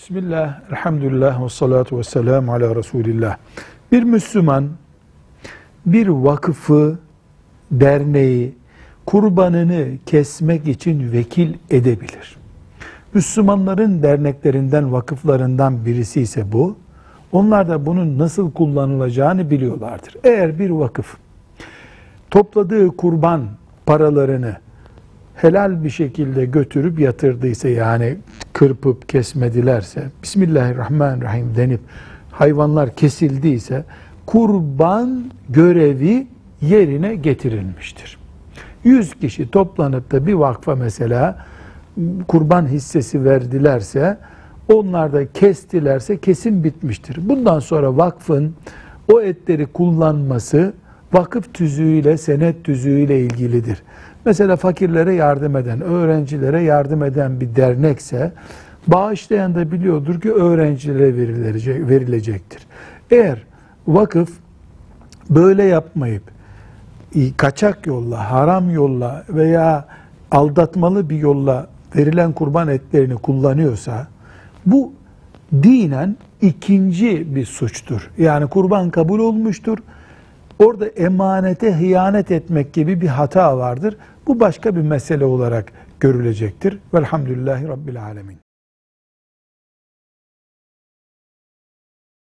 Bismillah, elhamdülillah ve salatu ve selamu ala Resulillah. Bir Müslüman bir vakıfı, derneği, kurbanını kesmek için vekil edebilir. Müslümanların derneklerinden, vakıflarından birisi ise bu. Onlar da bunun nasıl kullanılacağını biliyorlardır. Eğer bir vakıf topladığı kurban paralarını helal bir şekilde götürüp yatırdıysa yani kırpıp kesmedilerse Bismillahirrahmanirrahim denip hayvanlar kesildiyse kurban görevi yerine getirilmiştir. 100 kişi toplanıp da bir vakfa mesela kurban hissesi verdilerse onlar da kestilerse kesim bitmiştir. Bundan sonra vakfın o etleri kullanması vakıf tüzüğüyle, senet tüzüğüyle ilgilidir. Mesela fakirlere yardım eden, öğrencilere yardım eden bir dernekse bağışlayan da biliyordur ki öğrencilere verilecek, verilecektir. Eğer vakıf böyle yapmayıp kaçak yolla, haram yolla veya aldatmalı bir yolla verilen kurban etlerini kullanıyorsa bu dinen ikinci bir suçtur. Yani kurban kabul olmuştur. Orada emanete hıyanet etmek gibi bir hata vardır. Bu başka bir mesele olarak görülecektir. Velhamdülillahi Rabbil Alemin.